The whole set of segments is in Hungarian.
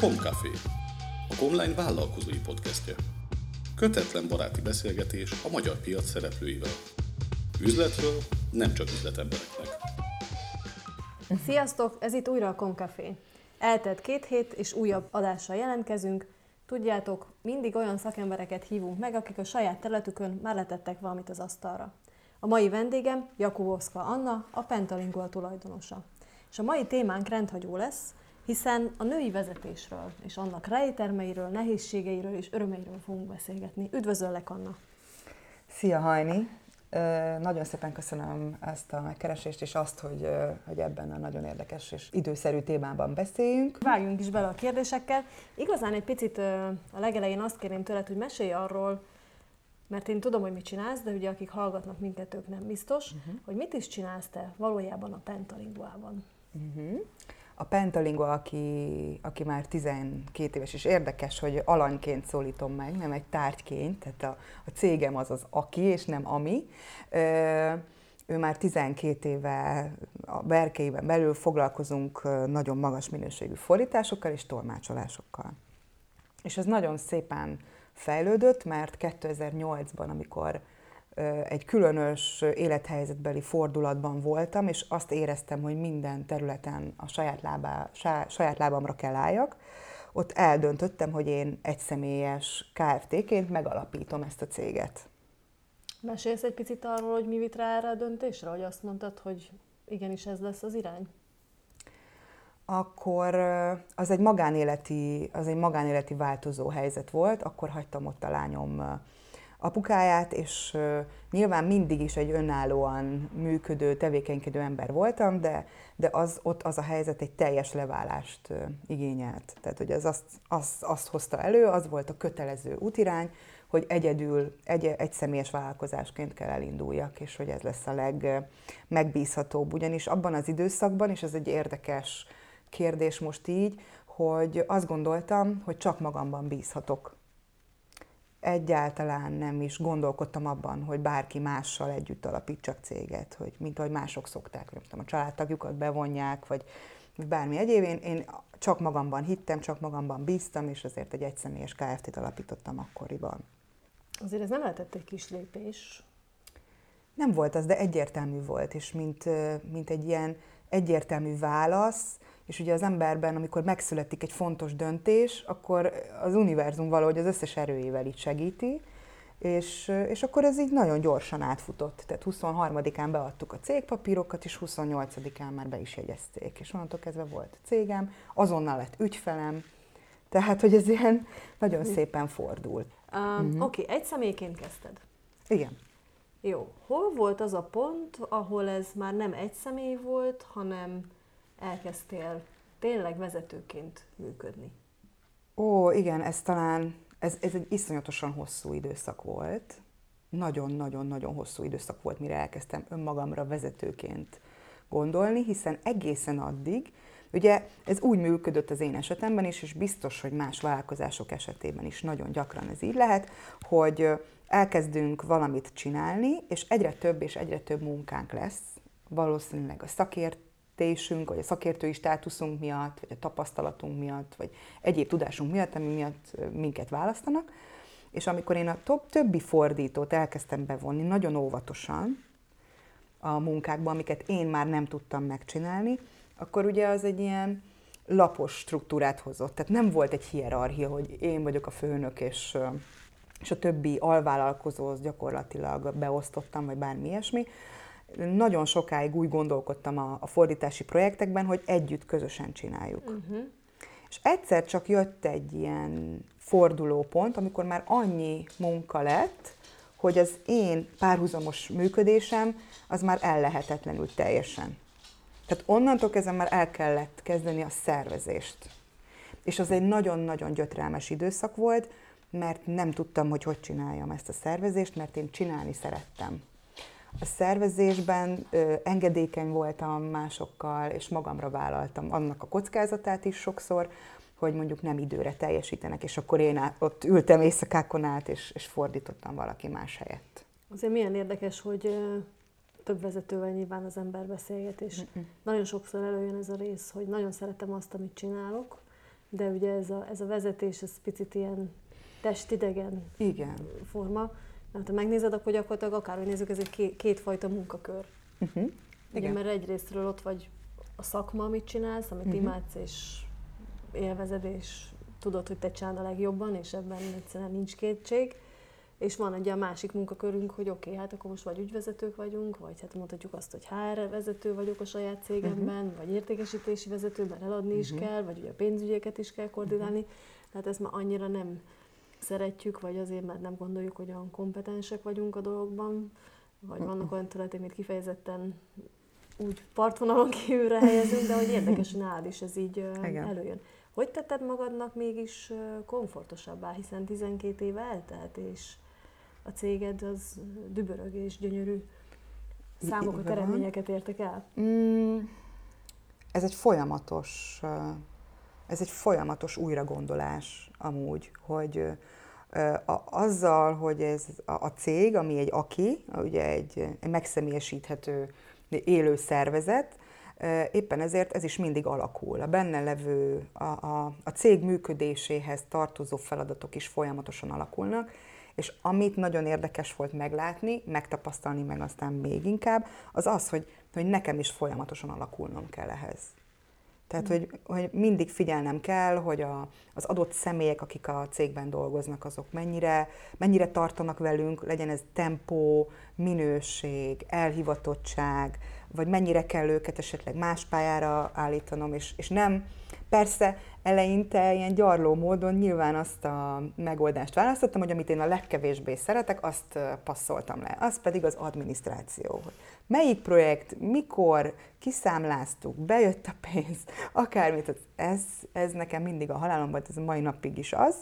Komcafé, a Comline vállalkozói podcastje. Kötetlen baráti beszélgetés a magyar piac szereplőivel. Üzletről nem csak üzletembereknek. Sziasztok, ez itt újra a Komcafé. Eltelt két hét, és újabb adással jelentkezünk. Tudjátok, mindig olyan szakembereket hívunk meg, akik a saját területükön már letettek valamit az asztalra. A mai vendégem Jakubowska Anna, a Pentalingual tulajdonosa. És a mai témánk rendhagyó lesz, hiszen a női vezetésről és annak rejtermeiről, nehézségeiről és örömeiről fogunk beszélgetni. Üdvözöllek, Anna! Szia, Hajni! Nagyon szépen köszönöm ezt a megkeresést, és azt, hogy, hogy ebben a nagyon érdekes és időszerű témában beszéljünk. Vágjunk is bele a kérdésekkel. Igazán egy picit a legelején azt kérném tőled, hogy mesélj arról, mert én tudom, hogy mit csinálsz, de ugye akik hallgatnak minket, ők nem biztos, uh-huh. hogy mit is csinálsz te valójában a Pentalinguában. Uh-huh. A Pentalingua, aki, aki már 12 éves, és érdekes, hogy alanyként szólítom meg, nem egy tárgyként, tehát a, a cégem az az aki, és nem ami. Ö, ő már 12 éve a berkeiben belül foglalkozunk nagyon magas minőségű fordításokkal és tolmácsolásokkal. És ez nagyon szépen fejlődött, mert 2008-ban, amikor egy különös élethelyzetbeli fordulatban voltam, és azt éreztem, hogy minden területen a saját, lábá, saját lábamra kell álljak. Ott eldöntöttem, hogy én egyszemélyes KFT-ként megalapítom ezt a céget. Mesélsz egy picit arról, hogy mi vitt rá erre a döntésre, hogy azt mondtad, hogy igenis ez lesz az irány? Akkor az egy magánéleti, az egy magánéleti változó helyzet volt, akkor hagytam ott a lányom apukáját, és nyilván mindig is egy önállóan működő, tevékenykedő ember voltam, de, de az, ott az a helyzet egy teljes leválást igényelt. Tehát, hogy az azt, azt, azt hozta elő, az volt a kötelező útirány, hogy egyedül, egy, egy személyes vállalkozásként kell elinduljak, és hogy ez lesz a legmegbízhatóbb. Ugyanis abban az időszakban, és ez egy érdekes kérdés most így, hogy azt gondoltam, hogy csak magamban bízhatok egyáltalán nem is gondolkodtam abban, hogy bárki mással együtt alapítsak céget, hogy mint ahogy mások szokták, nem tudom, a családtagjukat bevonják, vagy bármi egyéb. Én, én csak magamban hittem, csak magamban bíztam, és azért egy egyszemélyes Kft-t alapítottam akkoriban. Azért ez nem lehetett egy kis lépés. Nem volt az, de egyértelmű volt, és mint, mint egy ilyen egyértelmű válasz, és ugye az emberben, amikor megszületik egy fontos döntés, akkor az univerzum valahogy az összes erőjével itt segíti, és, és akkor ez így nagyon gyorsan átfutott. Tehát 23-án beadtuk a cégpapírokat, és 28-án már be is jegyezték. És onnantól kezdve volt cégem, azonnal lett ügyfelem, tehát, hogy ez ilyen nagyon szépen fordult. Um, uh-huh. Oké, okay, egy személyként kezdted. Igen. Jó. Hol volt az a pont, ahol ez már nem egy személy volt, hanem elkezdtél tényleg vezetőként működni? Ó, igen, ez talán, ez, ez egy iszonyatosan hosszú időszak volt. Nagyon-nagyon-nagyon hosszú időszak volt, mire elkezdtem önmagamra vezetőként gondolni, hiszen egészen addig, ugye ez úgy működött az én esetemben is, és biztos, hogy más vállalkozások esetében is nagyon gyakran ez így lehet, hogy elkezdünk valamit csinálni, és egyre több és egyre több munkánk lesz, valószínűleg a szakért, vezetésünk, vagy a szakértői státuszunk miatt, vagy a tapasztalatunk miatt, vagy egyéb tudásunk miatt, ami miatt minket választanak. És amikor én a többi fordítót elkezdtem bevonni nagyon óvatosan a munkákba, amiket én már nem tudtam megcsinálni, akkor ugye az egy ilyen lapos struktúrát hozott. Tehát nem volt egy hierarchia, hogy én vagyok a főnök, és, és a többi alvállalkozóhoz gyakorlatilag beosztottam, vagy bármi ilyesmi, nagyon sokáig úgy gondolkodtam a, a fordítási projektekben, hogy együtt, közösen csináljuk. Uh-huh. És egyszer csak jött egy ilyen fordulópont, amikor már annyi munka lett, hogy az én párhuzamos működésem az már ellehetetlenül teljesen. Tehát onnantól kezdve már el kellett kezdeni a szervezést. És az egy nagyon-nagyon gyötrelmes időszak volt, mert nem tudtam, hogy hogy csináljam ezt a szervezést, mert én csinálni szerettem a szervezésben ö, engedékeny voltam másokkal, és magamra vállaltam annak a kockázatát is sokszor, hogy mondjuk nem időre teljesítenek, és akkor én át, ott ültem éjszakákon át, és, és fordítottam valaki más helyett. Azért milyen érdekes, hogy több vezetővel nyilván az ember beszélget, és Mm-mm. nagyon sokszor előjön ez a rész, hogy nagyon szeretem azt, amit csinálok, de ugye ez a, ez a vezetés, ez picit ilyen testidegen Igen. forma. Mert ha megnézed, akkor gyakorlatilag akárhogy nézzük, ez egy két, kétfajta munkakör. Uh-huh. Igen. Igen. mert egyrésztről ott vagy a szakma, amit csinálsz, amit uh-huh. imádsz, és élvezed, és tudod, hogy te csinálod a legjobban, és ebben egyszerűen nincs kétség. És van egy a másik munkakörünk, hogy oké, okay, hát akkor most vagy ügyvezetők vagyunk, vagy hát mondhatjuk azt, hogy HR vezető vagyok a saját cégemben, uh-huh. vagy értékesítési vezető, mert eladni uh-huh. is kell, vagy ugye a pénzügyeket is kell koordinálni. Uh-huh. Tehát ezt már annyira nem szeretjük, vagy azért, mert nem gondoljuk, hogy olyan kompetensek vagyunk a dologban, vagy vannak olyan területek, amit kifejezetten úgy partvonalon kívülre helyezünk, de hogy érdekes, hogy nálad is ez így Igen. előjön. Hogy tetted magadnak mégis komfortosabbá, hiszen 12 éve eltelt, és a céged az dübörög és gyönyörű számokat, eredményeket értek el? Mm, ez egy folyamatos, ez egy folyamatos újragondolás amúgy, hogy azzal, hogy ez a, a cég, ami egy aki, ugye egy, egy megszemélyesíthető élő szervezet, éppen ezért ez is mindig alakul. A benne levő, a, a, a cég működéséhez tartozó feladatok is folyamatosan alakulnak, és amit nagyon érdekes volt meglátni, megtapasztalni meg aztán még inkább, az az, hogy, hogy nekem is folyamatosan alakulnom kell ehhez. Tehát, hogy, hogy mindig figyelnem kell, hogy a, az adott személyek, akik a cégben dolgoznak, azok mennyire, mennyire tartanak velünk, legyen ez tempó, minőség, elhivatottság, vagy mennyire kell őket esetleg más pályára állítanom, és, és nem, persze eleinte ilyen gyarló módon nyilván azt a megoldást választottam, hogy amit én a legkevésbé szeretek, azt passzoltam le. Az pedig az adminisztráció. Melyik projekt, mikor, kiszámláztuk, bejött a pénz, akármit. Ez, ez nekem mindig a halálom volt, ez a mai napig is az.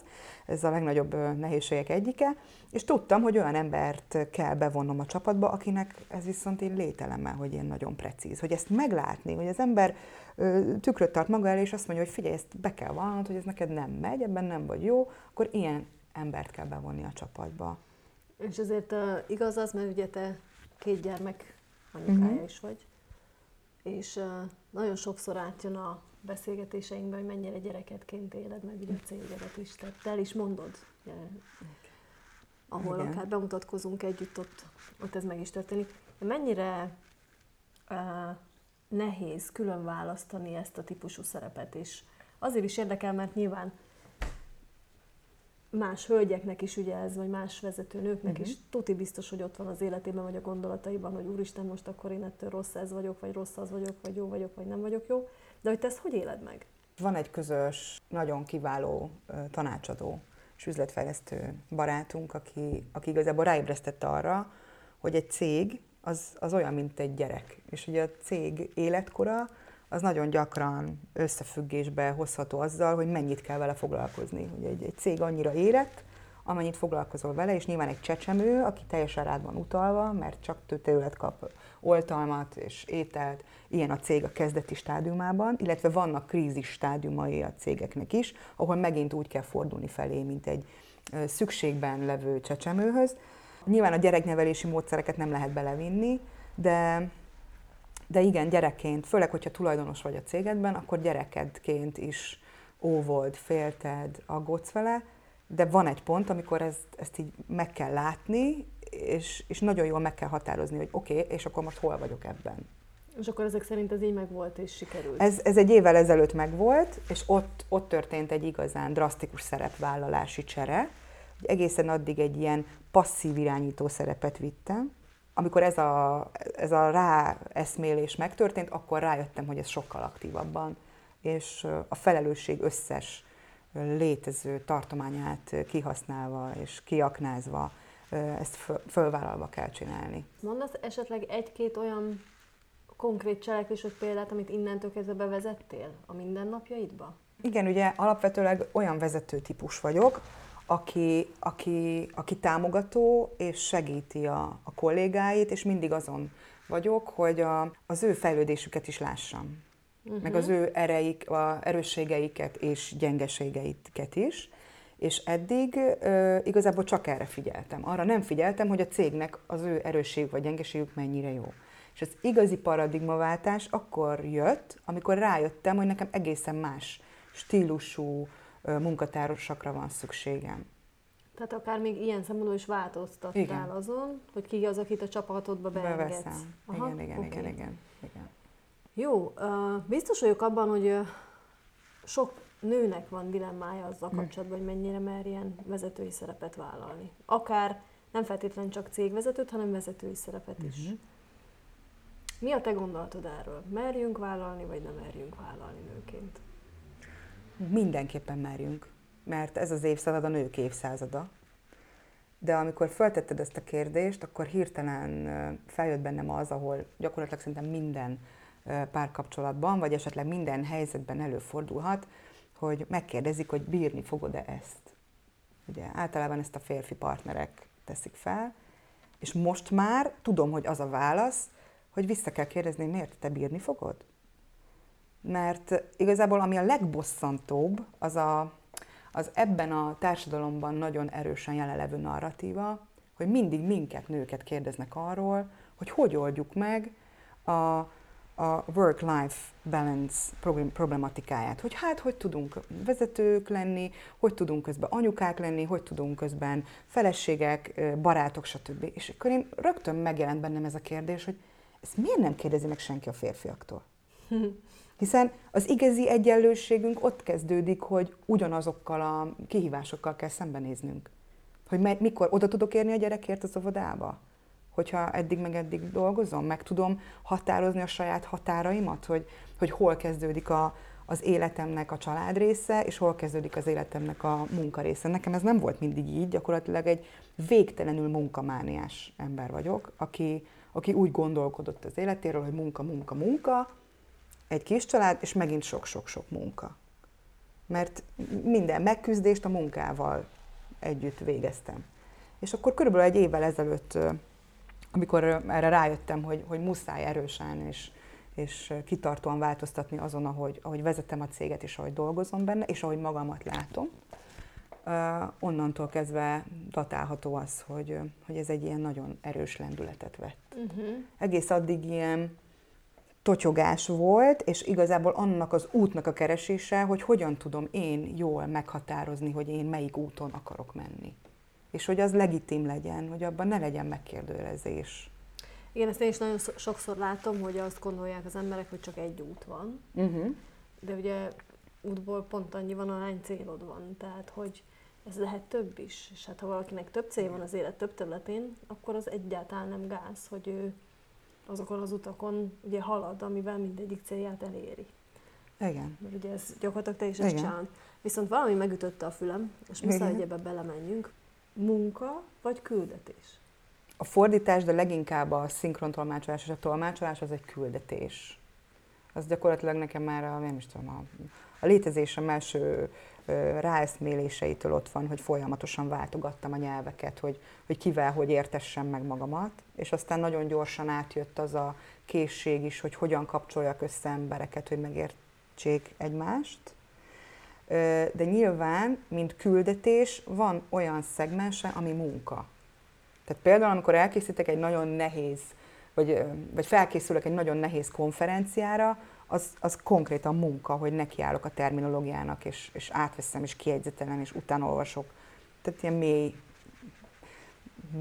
Ez a legnagyobb nehézségek egyike. És tudtam, hogy olyan embert kell bevonnom a csapatba, akinek ez viszont én lételeme, hogy én nagyon precíz. Hogy ezt meglátni, hogy az ember ö, tükröt tart maga elé, és azt mondja, hogy figyelj, ezt be kell vallanod, hogy ez neked nem megy, ebben nem vagy jó, akkor ilyen embert kell bevonni a csapatba. És azért uh, igaz az, mert ugye te két gyermek anyukája Mhm. is vagy, és uh, nagyon sokszor átjön a beszélgetéseinkben, hogy mennyire gyereketként éled meg ugye a cégedet is. Tehát te el is mondod, ugye, ahol Igen. akár bemutatkozunk együtt, ott, ott ez meg is történik. De mennyire uh, nehéz külön választani ezt a típusú szerepet, és azért is érdekel, mert nyilván más hölgyeknek is ugye ez, vagy más vezetőnőknek Mhm. uh-huh. is tuti biztos, hogy ott van az életében, vagy a gondolataiban, hogy úristen, most akkor én ettől rossz ez vagyok, vagy rossz az vagyok, vagy jó vagyok, vagy nem vagyok jó. De hogy te ezt hogy éled meg? Van egy közös, nagyon kiváló tanácsadó és üzletfejlesztő barátunk, aki, aki igazából ráébresztett arra, hogy egy cég az, az olyan, mint egy gyerek. És ugye a cég életkora az nagyon gyakran összefüggésbe hozható azzal, hogy mennyit kell vele foglalkozni. Ugye egy, egy cég annyira érett, amennyit foglalkozol vele, és nyilván egy csecsemő, aki teljesen rád van utalva, mert csak tő- tőled kap oltalmat és ételt, ilyen a cég a kezdeti stádiumában, illetve vannak krízis stádiumai a cégeknek is, ahol megint úgy kell fordulni felé, mint egy szükségben levő csecsemőhöz. Nyilván a gyereknevelési módszereket nem lehet belevinni, de de igen, gyerekként, főleg, hogyha tulajdonos vagy a cégedben, akkor gyerekedként is óvod, félted, aggódsz vele, de van egy pont, amikor ezt, ezt így meg kell látni, és, és nagyon jól meg kell határozni, hogy oké, okay, és akkor most hol vagyok ebben. És akkor ezek szerint ez így megvolt és sikerült. Ez, ez egy évvel ezelőtt megvolt, és ott, ott történt egy igazán drasztikus szerepvállalási csere. Egészen addig egy ilyen passzív irányító szerepet vittem. Amikor ez a, ez a ráeszmélés megtörtént, akkor rájöttem, hogy ez sokkal aktívabban, és a felelősség összes létező tartományát kihasználva és kiaknázva ezt föl- fölvállalva kell csinálni. Mondasz esetleg egy-két olyan konkrét cselekvés vagy példát, amit innentől kezdve bevezettél a mindennapjaidba? Igen, ugye alapvetőleg olyan vezető típus vagyok, aki, aki, aki támogató és segíti a, a kollégáit, és mindig azon vagyok, hogy a, az ő fejlődésüket is lássam. Uh-huh. Meg az ő ereik, a erősségeiket és gyengeségeiket is. És eddig ö, igazából csak erre figyeltem. Arra nem figyeltem, hogy a cégnek az ő erősségük vagy gyengeségük mennyire jó. És az igazi paradigmaváltás akkor jött, amikor rájöttem, hogy nekem egészen más stílusú munkatársakra van szükségem. Tehát akár még ilyen szempontból is változtattál igen. azon, hogy ki az, akit a csapatodba beengedsz. Beveszem. Aha, igen, igen, okay. igen, igen, igen. Jó, biztos vagyok abban, hogy sok nőnek van dilemmája azzal hm. kapcsolatban, hogy mennyire merjen vezetői szerepet vállalni. Akár nem feltétlenül csak cégvezetőt, hanem vezetői szerepet is. Uh-huh. Mi a te gondolatod erről? Merjünk vállalni, vagy nem merjünk vállalni nőként? Mindenképpen merjünk, mert ez az évszázad a nők évszázada. De amikor feltetted ezt a kérdést, akkor hirtelen feljött bennem az, ahol gyakorlatilag szerintem minden párkapcsolatban, vagy esetleg minden helyzetben előfordulhat, hogy megkérdezik, hogy bírni fogod-e ezt. Ugye általában ezt a férfi partnerek teszik fel, és most már tudom, hogy az a válasz, hogy vissza kell kérdezni, miért te bírni fogod? Mert igazából ami a legbosszantóbb, az, a, az ebben a társadalomban nagyon erősen jelenlevő narratíva, hogy mindig minket, nőket kérdeznek arról, hogy hogy oldjuk meg a, a work-life balance problematikáját, hogy hát hogy tudunk vezetők lenni, hogy tudunk közben anyukák lenni, hogy tudunk közben feleségek, barátok, stb. És akkor én rögtön megjelent bennem ez a kérdés, hogy ezt miért nem kérdezi meg senki a férfiaktól? Hiszen az igazi egyenlőségünk ott kezdődik, hogy ugyanazokkal a kihívásokkal kell szembenéznünk. Hogy mikor oda tudok érni a gyerekért az óvodába? hogyha eddig meg eddig dolgozom, meg tudom határozni a saját határaimat, hogy, hogy hol kezdődik a, az életemnek a család része, és hol kezdődik az életemnek a munka része. Nekem ez nem volt mindig így, gyakorlatilag egy végtelenül munkamániás ember vagyok, aki, aki úgy gondolkodott az életéről, hogy munka, munka, munka, egy kis család, és megint sok-sok-sok munka. Mert minden megküzdést a munkával együtt végeztem. És akkor körülbelül egy évvel ezelőtt amikor erre rájöttem, hogy, hogy muszáj erősen és, és kitartóan változtatni azon, ahogy, ahogy vezetem a céget, és ahogy dolgozom benne, és ahogy magamat látom, onnantól kezdve datálható az, hogy, hogy ez egy ilyen nagyon erős lendületet vett. Uh-huh. Egész addig ilyen totyogás volt, és igazából annak az útnak a keresése, hogy hogyan tudom én jól meghatározni, hogy én melyik úton akarok menni és hogy az legitim legyen, hogy abban ne legyen megkérdőjelezés. Igen, ezt én is nagyon sokszor látom, hogy azt gondolják az emberek, hogy csak egy út van, uh-huh. de ugye útból pont annyi van, ahány célod van, tehát hogy ez lehet több is, és hát ha valakinek több cél van az élet több területén, akkor az egyáltalán nem gáz, hogy ő azokon az utakon ugye halad, amivel mindegyik célját eléri. Igen. Mert ugye ez gyakorlatilag te is ezt csinálod. Viszont valami megütötte a fülem, és muszáj, hogy ebbe belemenjünk munka vagy küldetés? A fordítás, de leginkább a szinkrontolmácsolás és a tolmácsolás az egy küldetés. Az gyakorlatilag nekem már a, nem is tudom, a, a létezésem első ráeszméléseitől ott van, hogy folyamatosan váltogattam a nyelveket, hogy, hogy kivel, hogy értessem meg magamat, és aztán nagyon gyorsan átjött az a készség is, hogy hogyan kapcsoljak össze embereket, hogy megértsék egymást de nyilván, mint küldetés, van olyan szegmense, ami munka. Tehát például, amikor elkészítek egy nagyon nehéz, vagy, vagy felkészülök egy nagyon nehéz konferenciára, az, az konkrétan munka, hogy nekiállok a terminológiának, és, és átveszem, és kiegyzetelem, és utána olvasok. Tehát ilyen mély,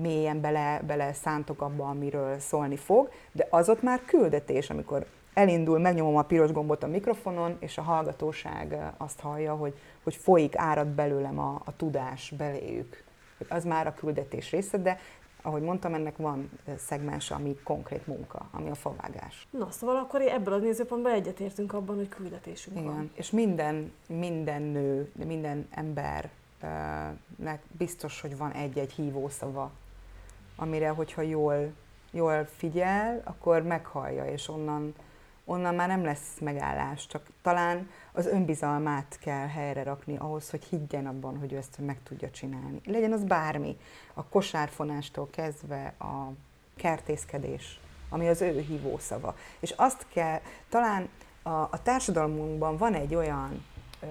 mélyen bele, bele szántok abba, amiről szólni fog, de az ott már küldetés, amikor elindul, megnyomom a piros gombot a mikrofonon, és a hallgatóság azt hallja, hogy, hogy folyik, árad belőlem a, a tudás beléjük. Az már a küldetés része, de ahogy mondtam, ennek van szegmens, ami konkrét munka, ami a favágás. Na, szóval akkor ebből a nézőpontból egyetértünk abban, hogy küldetésünk Igen. van. És minden, minden nő, minden embernek biztos, hogy van egy-egy hívószava, amire, hogyha jól, jól figyel, akkor meghallja, és onnan onnan már nem lesz megállás, csak talán az önbizalmát kell helyre rakni ahhoz, hogy higgyen abban, hogy ő ezt meg tudja csinálni. Legyen az bármi, a kosárfonástól kezdve a kertészkedés, ami az ő hívószava. És azt kell, talán a, a társadalmunkban van egy olyan ö,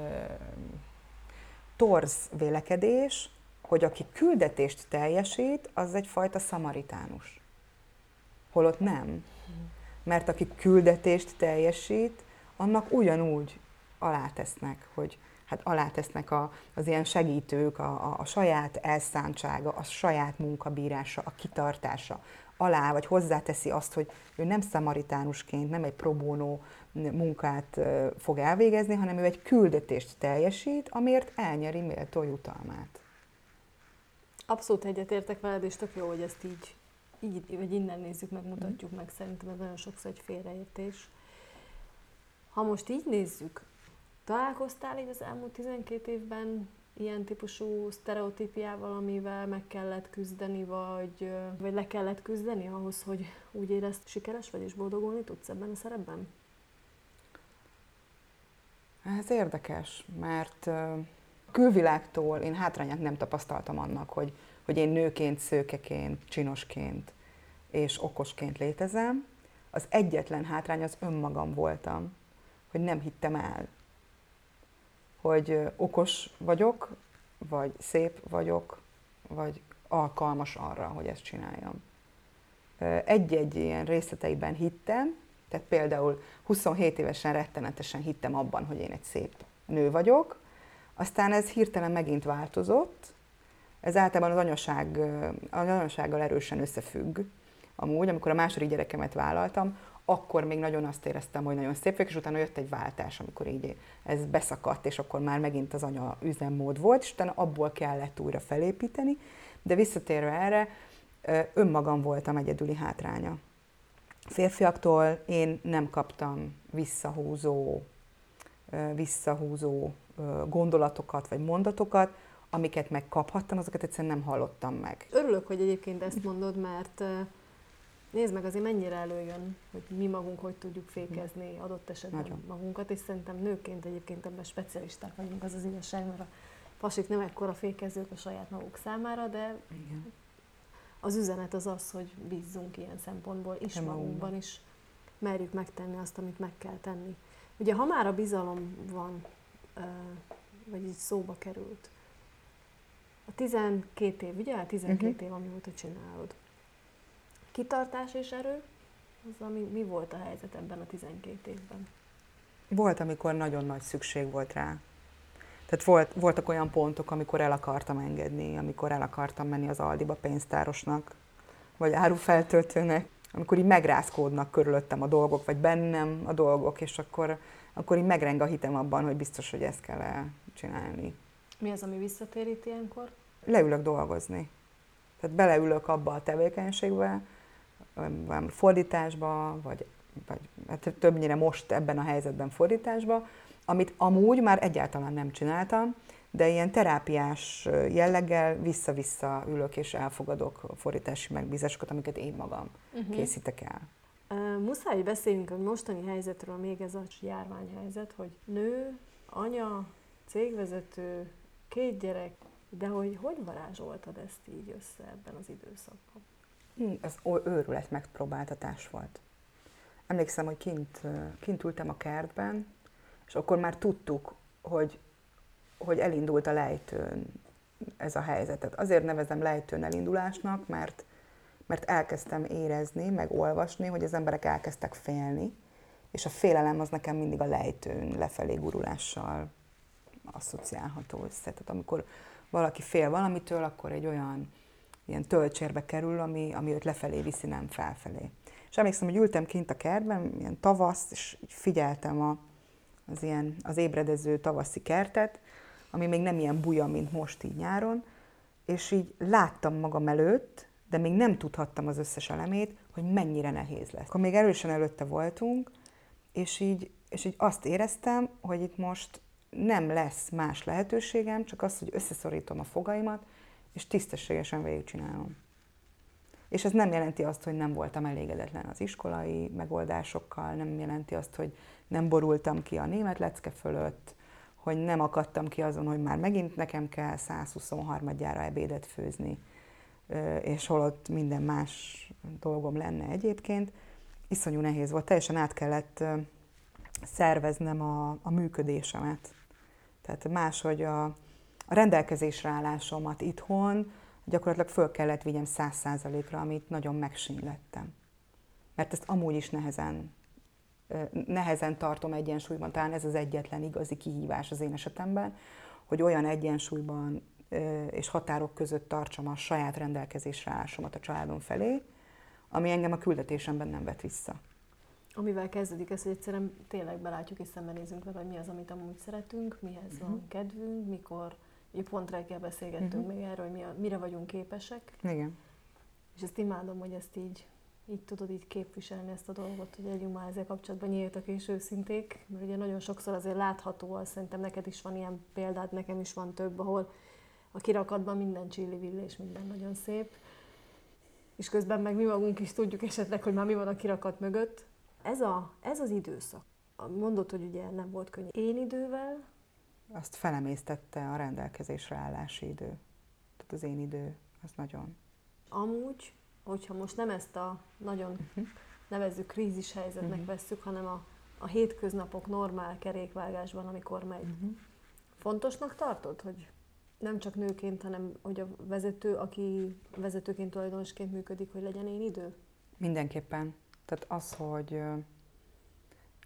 torz vélekedés, hogy aki küldetést teljesít, az egyfajta szamaritánus. Holott nem mert aki küldetést teljesít, annak ugyanúgy alátesznek, hogy hát alátesznek a, az ilyen segítők, a, a, a saját elszántsága, a saját munkabírása, a kitartása alá, vagy hozzáteszi azt, hogy ő nem szamaritánusként, nem egy probónó munkát fog elvégezni, hanem ő egy küldetést teljesít, amiért elnyeri méltó jutalmát. Abszolút egyetértek veled, és tök jó, hogy ezt így, így vagy innen nézzük, meg mutatjuk meg. Szerintem ez nagyon sokszor egy félreértés. Ha most így nézzük, találkoztál így az elmúlt 12 évben ilyen típusú sztereotípiával, amivel meg kellett küzdeni, vagy, vagy le kellett küzdeni ahhoz, hogy úgy érezd, sikeres vagy és boldogulni tudsz ebben a szerepben? Ez érdekes, mert külvilágtól én hátrányát nem tapasztaltam annak, hogy, hogy én nőként, szőkeként, csinosként és okosként létezem. Az egyetlen hátrány az önmagam voltam, hogy nem hittem el, hogy okos vagyok, vagy szép vagyok, vagy alkalmas arra, hogy ezt csináljam. Egy-egy ilyen részleteiben hittem, tehát például 27 évesen rettenetesen hittem abban, hogy én egy szép nő vagyok, aztán ez hirtelen megint változott, ez általában az anyaság, az anyasággal erősen összefügg. Amúgy, amikor a második gyerekemet vállaltam, akkor még nagyon azt éreztem, hogy nagyon szép vagyok, és utána jött egy váltás, amikor így ez beszakadt, és akkor már megint az anya üzemmód volt, és utána abból kellett újra felépíteni. De visszatérve erre, önmagam voltam egyedüli hátránya. Férfiaktól én nem kaptam visszahúzó, visszahúzó gondolatokat vagy mondatokat, amiket megkaphattam, azokat egyszerűen nem hallottam meg. Örülök, hogy egyébként ezt mondod, mert nézd meg azért mennyire előjön, hogy mi magunk hogy tudjuk fékezni adott esetben Nagyon. magunkat, és szerintem nőként egyébként ebben specialisták vagyunk, az az igazság, mert a pasik nem ekkora fékezők a saját maguk számára, de Igen. az üzenet az az, hogy bízzunk ilyen szempontból is Nem magunkban, is merjük megtenni azt, amit meg kell tenni. Ugye, ha már a bizalom van, vagy így szóba került, a 12 év, ugye? A 12 uh-huh. év, amióta csinálod kitartás és erő, az ami, mi volt a helyzet ebben a 12 évben? Volt, amikor nagyon nagy szükség volt rá. Tehát volt, voltak olyan pontok, amikor el akartam engedni, amikor el akartam menni az Aldiba pénztárosnak, vagy árufeltöltőnek, amikor így megrázkódnak körülöttem a dolgok, vagy bennem a dolgok, és akkor, akkor így megreng a hitem abban, hogy biztos, hogy ezt kell csinálni. Mi az, ami visszatérít ilyenkor? Leülök dolgozni. Tehát beleülök abba a tevékenységbe, fordításba, vagy, vagy hát többnyire most ebben a helyzetben fordításba, amit amúgy már egyáltalán nem csináltam, de ilyen terápiás jelleggel vissza-vissza ülök és elfogadok fordítási megbízásokat, amiket én magam uh-huh. készítek el. Uh, muszáj beszéljünk a mostani helyzetről, még ez a járványhelyzet, hogy nő, anya, cégvezető, két gyerek, de hogy hogy varázsoltad ezt így össze ebben az időszakban? Ez őrület megpróbáltatás volt. Emlékszem, hogy kint, kint ültem a kertben, és akkor már tudtuk, hogy, hogy elindult a lejtőn ez a helyzetet. Azért nevezem lejtőn elindulásnak, mert, mert elkezdtem érezni, meg olvasni, hogy az emberek elkezdtek félni, és a félelem az nekem mindig a lejtőn lefelé gurulással asszociálható össze. Tehát amikor valaki fél valamitől, akkor egy olyan ilyen töltsérbe kerül, ami, ami őt lefelé viszi, nem felfelé. És emlékszem, hogy ültem kint a kertben, ilyen tavasz, és figyeltem a, az, ilyen, az ébredező tavaszi kertet, ami még nem ilyen buja, mint most így nyáron, és így láttam magam előtt, de még nem tudhattam az összes elemét, hogy mennyire nehéz lesz. Akkor még erősen előtte voltunk, és így, és így azt éreztem, hogy itt most nem lesz más lehetőségem, csak az, hogy összeszorítom a fogaimat, és tisztességesen végigcsinálom. És ez nem jelenti azt, hogy nem voltam elégedetlen az iskolai megoldásokkal, nem jelenti azt, hogy nem borultam ki a német lecke fölött, hogy nem akadtam ki azon, hogy már megint nekem kell 123-gyára ebédet főzni, és holott minden más dolgom lenne egyébként. Iszonyú nehéz volt, teljesen át kellett szerveznem a, a működésemet. Tehát máshogy a, a rendelkezésre állásomat itthon gyakorlatilag föl kellett vigyem száz százalékra, amit nagyon megsínlettem. Mert ezt amúgy is nehezen nehezen tartom egyensúlyban, talán ez az egyetlen igazi kihívás az én esetemben, hogy olyan egyensúlyban és határok között tartsam a saját rendelkezésre állásomat a családom felé, ami engem a küldetésemben nem vet vissza. Amivel kezdődik ez, hogy egyszerűen tényleg belátjuk és szembenézünk vele, hogy mi az, amit amúgy szeretünk, mihez uh-huh. van kedvünk, mikor, ugye pont reggel beszélgettünk uh-huh. még erről, hogy mi a, mire vagyunk képesek. Igen. És ezt imádom, hogy ezt így, így tudod így képviselni ezt a dolgot, hogy legyünk már ezzel kapcsolatban nyíltak és őszinték, mert ugye nagyon sokszor azért látható, az szerintem neked is van ilyen példád, nekem is van több, ahol a kirakatban minden csillivill és minden nagyon szép, és közben meg mi magunk is tudjuk esetleg, hogy már mi van a kirakat mögött. Ez, a, ez az időszak. Mondod, hogy ugye nem volt könnyű. Én idővel? Azt felemésztette a rendelkezésre állási idő. Tehát az én idő, az nagyon. Amúgy, hogyha most nem ezt a nagyon uh-huh. nevezzük krízis helyzetnek uh-huh. vesszük, hanem a, a hétköznapok normál kerékvágásban, amikor megy. Uh-huh. Fontosnak tartod, hogy nem csak nőként, hanem hogy a vezető, aki vezetőként, tulajdonosként működik, hogy legyen én idő? Mindenképpen. Tehát az, hogy,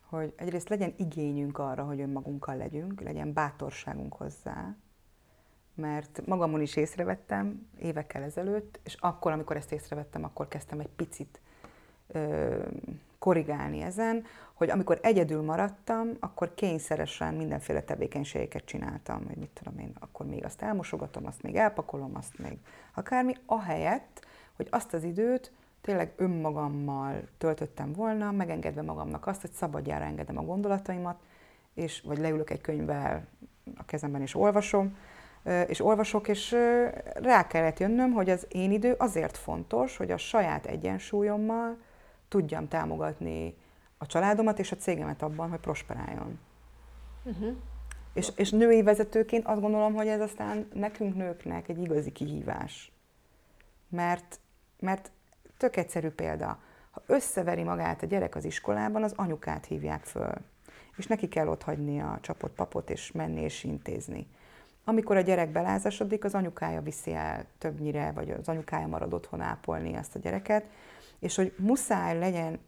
hogy egyrészt legyen igényünk arra, hogy önmagunkkal legyünk, legyen bátorságunk hozzá, mert magamon is észrevettem évekkel ezelőtt, és akkor, amikor ezt észrevettem, akkor kezdtem egy picit ö, korrigálni ezen, hogy amikor egyedül maradtam, akkor kényszeresen mindenféle tevékenységeket csináltam, hogy mit tudom én, akkor még azt elmosogatom, azt még elpakolom, azt még akármi, ahelyett, hogy azt az időt tényleg önmagammal töltöttem volna, megengedve magamnak azt, hogy szabadjára engedem a gondolataimat, és vagy leülök egy könyvvel a kezemben és olvasom, és olvasok, és rá kellett jönnöm, hogy az én idő azért fontos, hogy a saját egyensúlyommal tudjam támogatni a családomat és a cégemet abban, hogy prosperáljon. Uh-huh. És, és női vezetőként azt gondolom, hogy ez aztán nekünk nőknek egy igazi kihívás. Mert, mert tök egyszerű példa. Ha összeveri magát a gyerek az iskolában, az anyukát hívják föl. És neki kell ott hagyni a csapott papot, és menni és intézni. Amikor a gyerek belázasodik, az anyukája viszi el többnyire, vagy az anyukája marad otthon ápolni azt a gyereket, és hogy muszáj legyen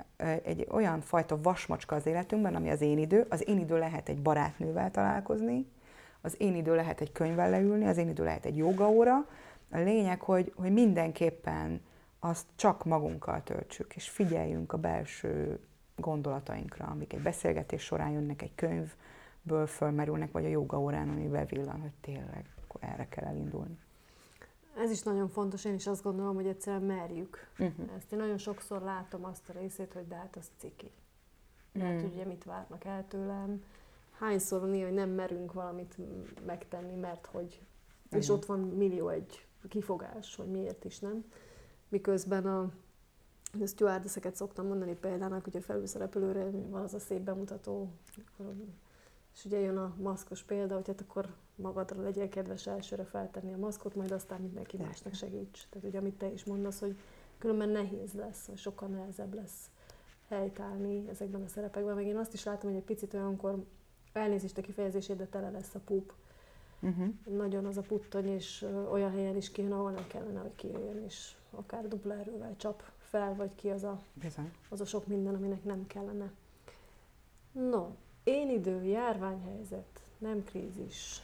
egy olyan fajta vasmacska az életünkben, ami az én idő. Az én idő lehet egy barátnővel találkozni, az én idő lehet egy könyvvel leülni, az én idő lehet egy jogaóra. A lényeg, hogy, hogy mindenképpen azt csak magunkkal töltsük, és figyeljünk a belső gondolatainkra, amik egy beszélgetés során jönnek, egy könyvből fölmerülnek, vagy a jogaórán, ami bevillan, hogy tényleg akkor erre kell elindulni. Ez is nagyon fontos, én is azt gondolom, hogy egyszerűen merjük. Uh-huh. Ezt én nagyon sokszor látom azt a részét, hogy de hát az ciki. Hát uh-huh. ugye mit várnak el tőlem. Hányszor van hogy nem merünk valamit megtenni, mert hogy... Uh-huh. És ott van millió egy kifogás, hogy miért is nem. Miközben a, a stewardesseket szoktam mondani példának, hogy a felülszerepülőre van az a szép bemutató, és ugye jön a maszkos példa, hogy hát akkor magadra legyél kedves elsőre feltenni a maszkot, majd aztán mindenki másnak segíts. Tehát ugye amit te is mondasz, hogy különben nehéz lesz, vagy sokkal nehezebb lesz helytállni ezekben a szerepekben. Meg én azt is látom, hogy egy picit olyankor elnézést a kifejezését, de tele lesz a pup. Uh-huh. Nagyon az a puttony, és olyan helyen is kijön, ahol nem kellene, hogy kijöjjön, és akár dupla erővel csap fel, vagy ki az a, az a sok minden, aminek nem kellene. No, én idő, járványhelyzet, nem krízis,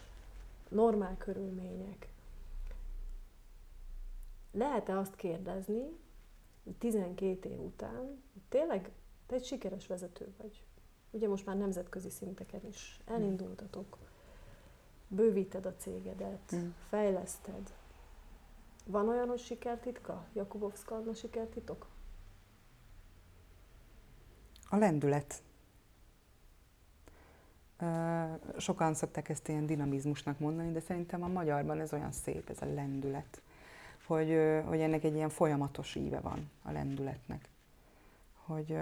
normál körülmények. Lehet-e azt kérdezni, 12 év után, tényleg te egy sikeres vezető vagy? Ugye most már nemzetközi szinteken is elindultatok, bővíted a cégedet, mm. fejleszted. Van olyan, hogy sikertitka? Jakubovszka a sikertitok? A lendület. Sokan szokták ezt ilyen dinamizmusnak mondani, de szerintem a magyarban ez olyan szép, ez a lendület, hogy, hogy ennek egy ilyen folyamatos íve van a lendületnek. Hogy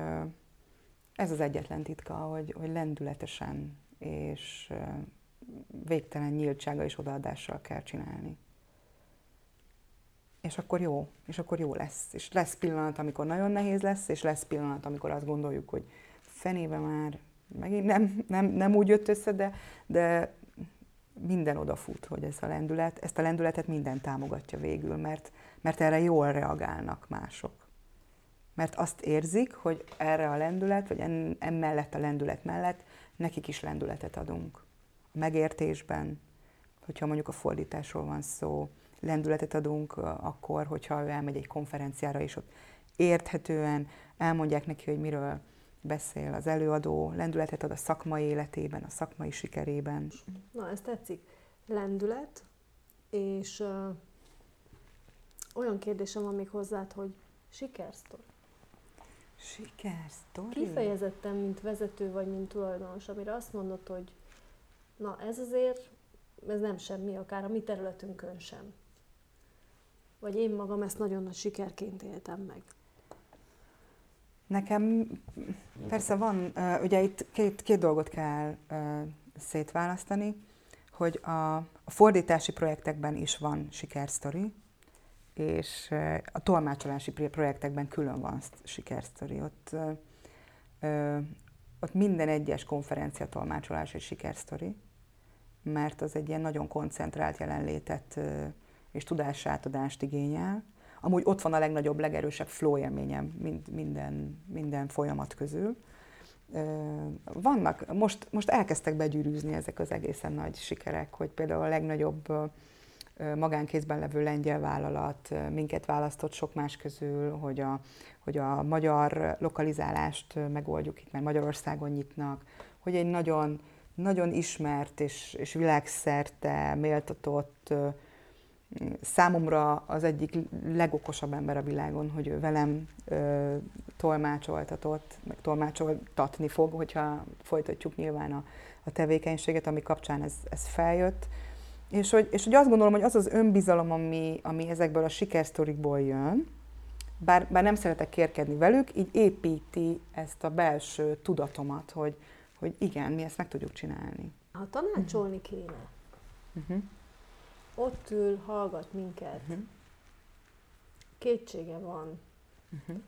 ez az egyetlen titka, hogy, hogy lendületesen és végtelen nyíltsága és odaadással kell csinálni. És akkor jó, és akkor jó lesz. És lesz pillanat, amikor nagyon nehéz lesz, és lesz pillanat, amikor azt gondoljuk, hogy fenébe már megint nem, nem, nem úgy jött össze, de, de minden odafut, hogy ez a lendület, ezt a lendületet minden támogatja végül, mert, mert erre jól reagálnak mások. mert azt érzik, hogy erre a lendület, vagy emellett a lendület mellett nekik is lendületet adunk. Megértésben, hogyha mondjuk a fordításról van szó, lendületet adunk akkor, hogyha ő elmegy egy konferenciára, és ott érthetően elmondják neki, hogy miről beszél az előadó, lendületet ad a szakmai életében, a szakmai sikerében. Na, ez tetszik. Lendület, és uh, olyan kérdésem van még hozzád, hogy sikersztori. Sikersztori? Kifejezetten, mint vezető vagy mint tulajdonos, amire azt mondod, hogy na ez azért, ez nem semmi, akár a mi területünkön sem. Vagy én magam ezt nagyon nagy sikerként éltem meg. Nekem persze van, ugye itt két, két dolgot kell szétválasztani, hogy a, fordítási projektekben is van sikersztori, és a tolmácsolási projektekben külön van sikersztori. Ott, ott minden egyes konferencia tolmácsolás egy sikersztori, mert az egy ilyen nagyon koncentrált jelenlétet és tudásátadást igényel. Amúgy ott van a legnagyobb, legerősebb flow élményem mind, minden, minden folyamat közül. Vannak, most, most elkezdtek begyűrűzni ezek az egészen nagy sikerek, hogy például a legnagyobb magánkézben levő lengyel vállalat minket választott sok más közül, hogy a, hogy a magyar lokalizálást megoldjuk itt, mert Magyarországon nyitnak, hogy egy nagyon, nagyon ismert és, és világszerte méltatott számomra az egyik legokosabb ember a világon, hogy ő velem ö, tolmácsoltatott, meg tolmácsoltatni fog, hogyha folytatjuk nyilván a, a tevékenységet, ami kapcsán ez, ez feljött. És hogy, és hogy azt gondolom, hogy az az önbizalom, ami, ami ezekből a sikersztorikból jön, bár, bár nem szeretek kérkedni velük, így építi ezt a belső tudatomat, hogy, hogy igen, mi ezt meg tudjuk csinálni. Ha tanácsolni kéne, uh-huh ott ül, hallgat minket, uh-huh. kétsége van, uh-huh.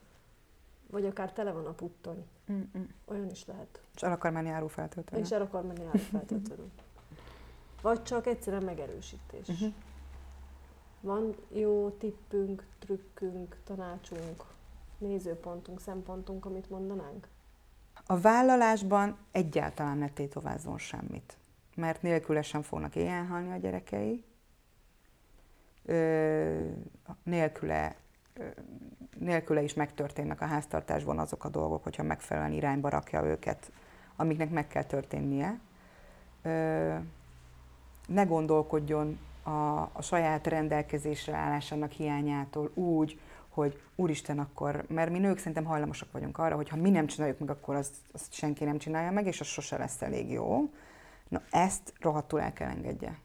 vagy akár tele van a puttony. Uh-uh. Olyan is lehet. És el akar menni árufeltöltőre. És el akar menni árufeltöltőre. vagy csak egyszerűen megerősítés. Uh-huh. Van jó tippünk, trükkünk, tanácsunk, nézőpontunk, szempontunk, amit mondanánk? A vállalásban egyáltalán ne tétovázzon semmit, mert nélküle sem fognak éjjel halni a gyerekei, nélküle, nélküle is megtörténnek a háztartásban azok a dolgok, hogyha megfelelően irányba rakja őket, amiknek meg kell történnie. Ne gondolkodjon a, a saját rendelkezésre állásának hiányától úgy, hogy úristen akkor, mert mi nők szerintem hajlamosak vagyunk arra, hogy ha mi nem csináljuk meg, akkor azt, azt senki nem csinálja meg, és az sose lesz elég jó. Na ezt rohadtul el kell engedje,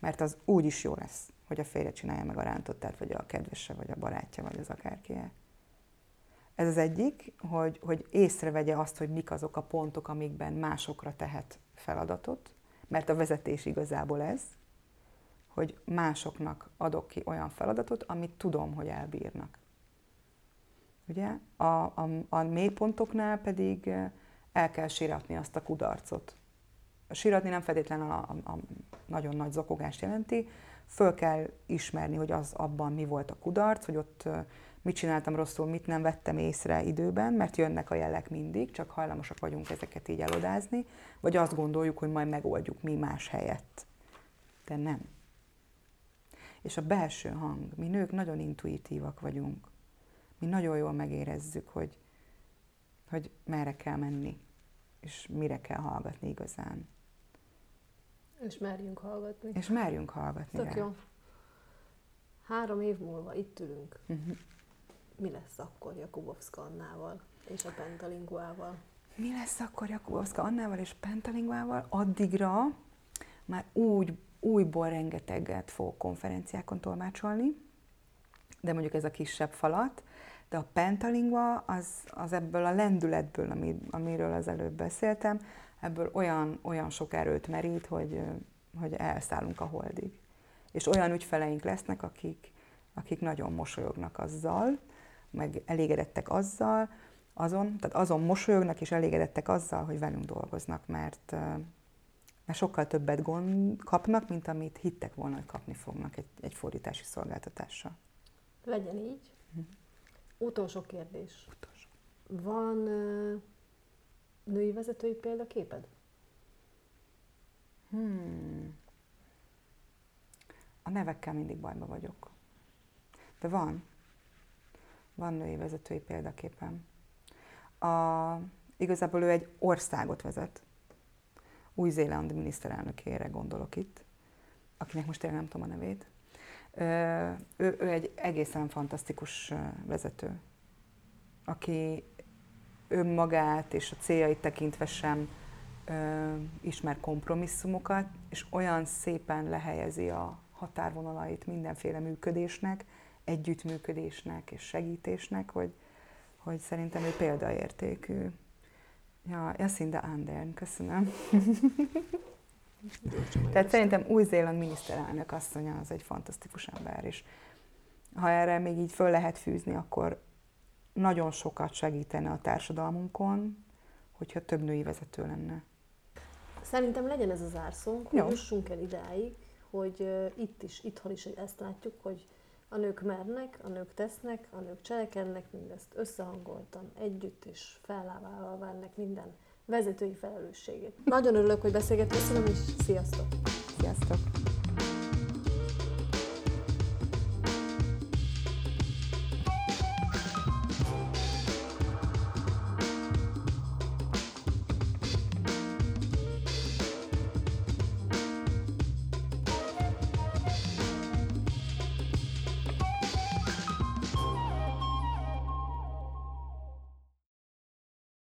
mert az úgy is jó lesz hogy a férje csinálja meg a rántottát, vagy a kedvese, vagy a barátja, vagy az akárki. Ez az egyik, hogy, hogy észrevegye azt, hogy mik azok a pontok, amikben másokra tehet feladatot, mert a vezetés igazából ez, hogy másoknak adok ki olyan feladatot, amit tudom, hogy elbírnak. Ugye? A, a, a mélypontoknál pedig el kell síratni azt a kudarcot. A síratni nem feltétlenül a, a, a nagyon nagy zokogást jelenti, föl kell ismerni, hogy az abban mi volt a kudarc, hogy ott mit csináltam rosszul, mit nem vettem észre időben, mert jönnek a jelek mindig, csak hajlamosak vagyunk ezeket így elodázni, vagy azt gondoljuk, hogy majd megoldjuk mi más helyett. De nem. És a belső hang, mi nők nagyon intuitívak vagyunk. Mi nagyon jól megérezzük, hogy, hogy merre kell menni, és mire kell hallgatni igazán. És merjünk hallgatni. És merjünk hallgatni Tök rá. jó. Három év múlva itt ülünk. Uh-huh. Mi lesz akkor Jakubowska Annával és a Pentalinguával? Mi lesz akkor Jakubowska Annával és Pentalinguával? Addigra már úgy, újból rengeteget fog konferenciákon tolmácsolni, de mondjuk ez a kisebb falat, de a pentalingua az, az ebből a lendületből, ami, amiről az előbb beszéltem, ebből olyan, olyan sok erőt merít, hogy, hogy elszállunk a holdig. És olyan ügyfeleink lesznek, akik, akik nagyon mosolyognak azzal, meg elégedettek azzal, azon, tehát azon mosolyognak és elégedettek azzal, hogy velünk dolgoznak, mert, mert sokkal többet gond kapnak, mint amit hittek volna, hogy kapni fognak egy, egy fordítási szolgáltatással. Legyen így. Hm. Utolsó kérdés. Utolsó. Van női vezetői példaképed? Hmm. A nevekkel mindig bajba vagyok. De van. Van női vezetői példaképem. A, igazából ő egy országot vezet. Új-Zéland miniszterelnökére gondolok itt, akinek most tényleg nem tudom a nevét. Ő, ő egy egészen fantasztikus vezető, aki önmagát és a céljait tekintve sem ö, ismer kompromisszumokat, és olyan szépen lehelyezi a határvonalait mindenféle működésnek, együttműködésnek és segítésnek, hogy, hogy szerintem ő példaértékű. Ja, Jacinda Ardern, köszönöm. Tehát szerintem Új-Zéland miniszterelnök asszonya az egy fantasztikus ember, és ha erre még így föl lehet fűzni, akkor nagyon sokat segítene a társadalmunkon, hogyha több női vezető lenne. Szerintem legyen ez az zárszónk, hogy jussunk el idáig, hogy itt is, itthon is ezt látjuk, hogy a nők mernek, a nők tesznek, a nők cselekednek, mindezt összehangoltan, együtt és felvállalva ennek minden vezetői felelősségét. Nagyon örülök, hogy beszélgettünk, köszönöm, és sziasztok! Sziasztok!